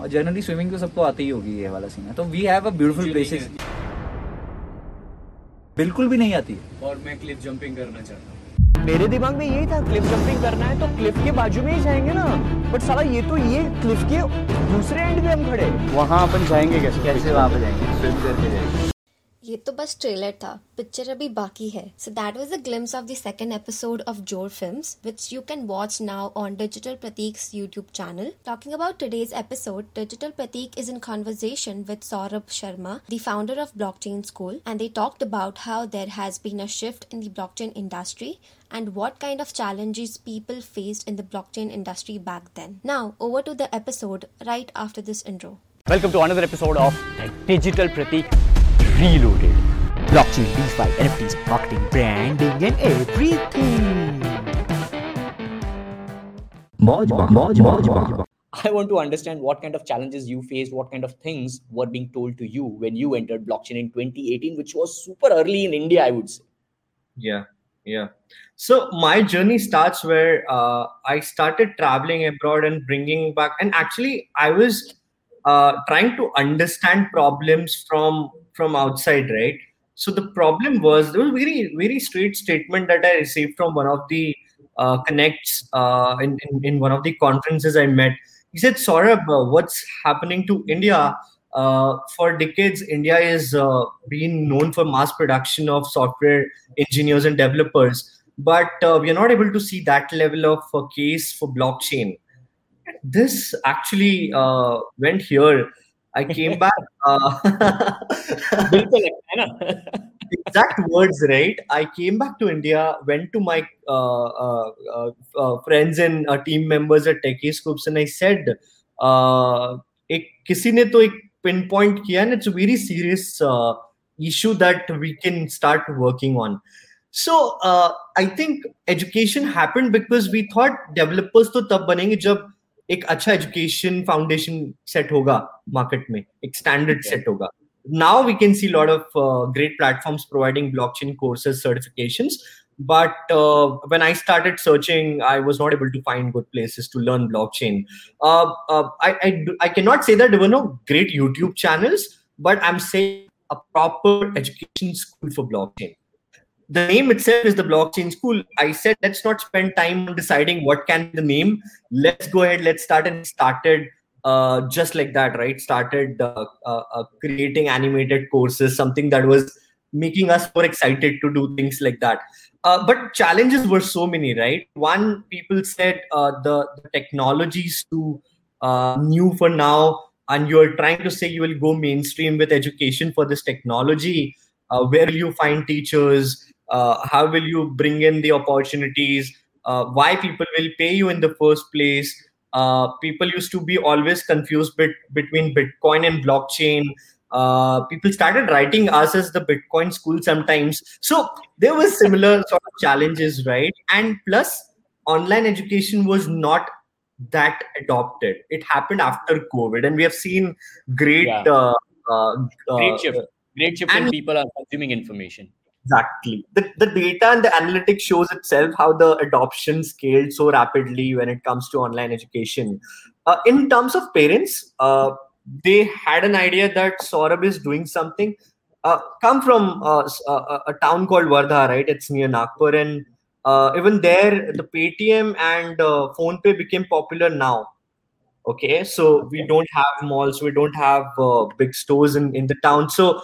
और generally swimming तो सबको आती ही होगी ये वाला सीन है। तो we have a beautiful places बिल्कुल भी नहीं आती। और मैं क्लिफ जंपिंग करना चाहता हूँ। मेरे दिमाग में यही था क्लिफ जंपिंग करना है तो क्लिफ के बाजू में ही जाएँगे ना। बट साला ये तो ये क्लिफ के दूसरे एंड पे हम खड़े। वहाँ अपन जाएँगे कैसे? कैसे वहाँ पे जाएँगे? स्विम करके जाएँगे। ये तो बस ट्रेलर था। पिक्चर अभी बाकी है। So that was a glimpse of the second episode of ज़ोर film which you can watch now on digital Prateek's YouTube channel talking about today's episode digital Prateek is in conversation with Saurabh Sharma the founder of blockchain school and they talked about how there has been a shift in the chain industry and what kind of challenges people faced in the blockchain industry back then now over to the episode right after this intro welcome to another episode of digital Reloaded. Blockchain, DeFi, NFTs, marketing, branding, and everything. I want to understand what kind of challenges you faced, what kind of things were being told to you when you entered blockchain in 2018, which was super early in India, I would say. Yeah, yeah. So my journey starts where uh, I started traveling abroad and bringing back, and actually I was uh, trying to understand problems from from outside, right? So the problem was there was very very straight statement that I received from one of the uh, connects uh, in, in in one of the conferences I met. He said, "Saurabh, uh, what's happening to India?" Uh, for decades, India is uh, been known for mass production of software engineers and developers, but uh, we are not able to see that level of uh, case for blockchain. This actually uh, went here. I came back. Uh, बिल्कुल लगता है ना? exact words, right? I came back to India, went to my uh, uh, uh, uh, friends and uh, team members at Techie Scoops, and I said, uh, एक किसी ने तो एक pinpoint किया and it's a very serious uh, issue that we can start working on. So uh, I think education happened because we thought developers तो तब बनेंगे जब एक अच्छा education foundation set होगा market में एक standard set होगा now we can see a lot of uh, great platforms providing blockchain courses certifications but uh, when i started searching i was not able to find good places to learn blockchain uh, uh, I, I do- I cannot say that there were no great youtube channels but i'm saying a proper education school for blockchain the name itself is the blockchain school i said let's not spend time on deciding what can the name let's go ahead let's start and started uh, just like that, right? Started uh, uh, uh, creating animated courses, something that was making us more excited to do things like that. Uh, but challenges were so many, right? One, people said uh, the, the technologies too new for now, and you're trying to say you will go mainstream with education for this technology. Uh, where will you find teachers? Uh, how will you bring in the opportunities? Uh, why people will pay you in the first place? uh, people used to be always confused bit, between bitcoin and blockchain uh, people started writing us as the bitcoin school sometimes so there was similar sort of challenges right and plus online education was not that adopted it happened after covid and we have seen great Yeah. uh, uh, Great shift. Great shift when and- people are consuming information. Exactly. The, the data and the analytics shows itself how the adoption scaled so rapidly when it comes to online education. Uh, in terms of parents, uh, they had an idea that Saurabh is doing something. Uh, come from uh, uh, a, a town called Wardha, right? It's near Nagpur, and uh, even there, the Paytm and uh, PhonePe became popular now. Okay, so we don't have malls, we don't have uh, big stores in, in the town. So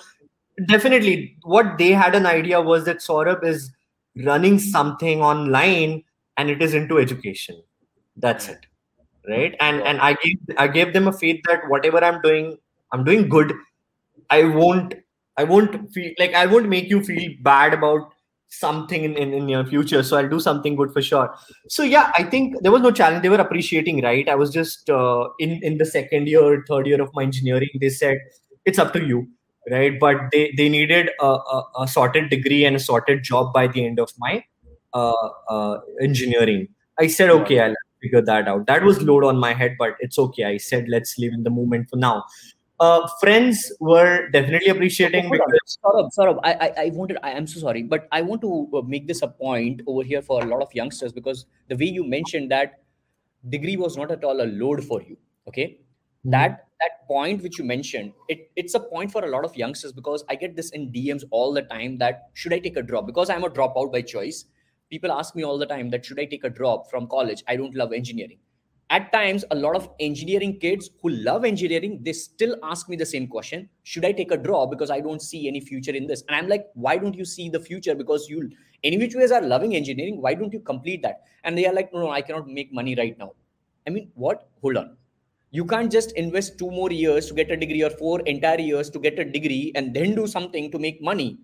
definitely what they had an idea was that Saurabh is running something online and it is into education. That's it. Right. And and I gave I gave them a faith that whatever I'm doing, I'm doing good. I won't I won't feel like I won't make you feel bad about something in, in, in your future. So I'll do something good for sure. So yeah, I think there was no challenge. They were appreciating, right? I was just uh, in in the second year, third year of my engineering. They said it's up to you right but they they needed a, a, a sorted degree and a sorted job by the end of my uh, uh, engineering i said okay i'll figure that out that was load on my head but it's okay i said let's live in the moment for now uh, friends were definitely appreciating on. because Saurabh, Saurabh, I, I, I wanted, I am so sorry, but I want to uh, make this a point over here for a lot of youngsters because the way you mentioned that degree was not at all a load for you. Okay. That that point which you mentioned, it, it's a point for a lot of youngsters because I get this in DMs all the time that should I take a drop? Because I'm a dropout by choice. People ask me all the time that should I take a drop from college? I don't love engineering. At times, a lot of engineering kids who love engineering, they still ask me the same question Should I take a drop? Because I don't see any future in this. And I'm like, why don't you see the future? Because you, any which ways, are loving engineering. Why don't you complete that? And they are like, no, no, I cannot make money right now. I mean, what? Hold on you can't just invest two more years to get a degree or four entire years to get a degree and then do something to make money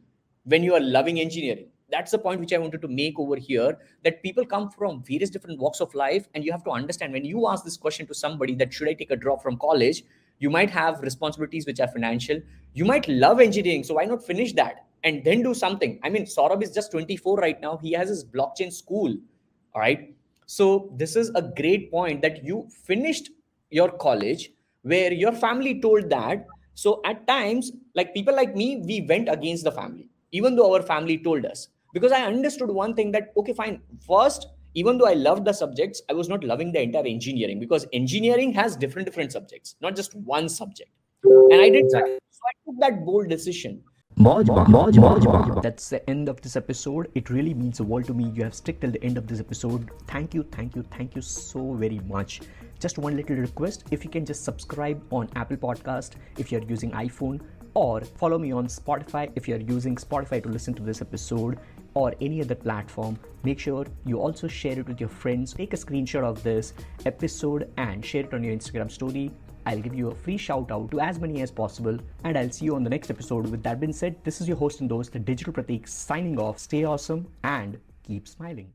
when you are loving engineering. That's the point which i wanted to make over here that people come from various different walks of life and you have to understand when you ask this question to somebody that should i take a drop from college you might have responsibilities which are financial. You might love engineering so why not finish that and then do something? I mean saurabh is just 24 right now. He has his blockchain school all right? So this is a great point that you finished your college where your family told that so at times like people like me we went against the family even though our family told us because i understood one thing that okay fine first even though i loved the subjects i was not loving the entire engineering because engineering has different different subjects not just one subject and i did exactly. so i took that bold decision that's the end of this episode. It really means the world to me. You have stuck till the end of this episode. Thank you, thank you, thank you so very much. Just one little request if you can just subscribe on Apple Podcast if you're using iPhone, or follow me on Spotify if you're using Spotify to listen to this episode or any other platform. Make sure you also share it with your friends. Take a screenshot of this episode and share it on your Instagram story I'll give you a free shout out to as many as possible, and I'll see you on the next episode. With that being said, this is your host and host, the Digital Pratik, signing off. Stay awesome and keep smiling.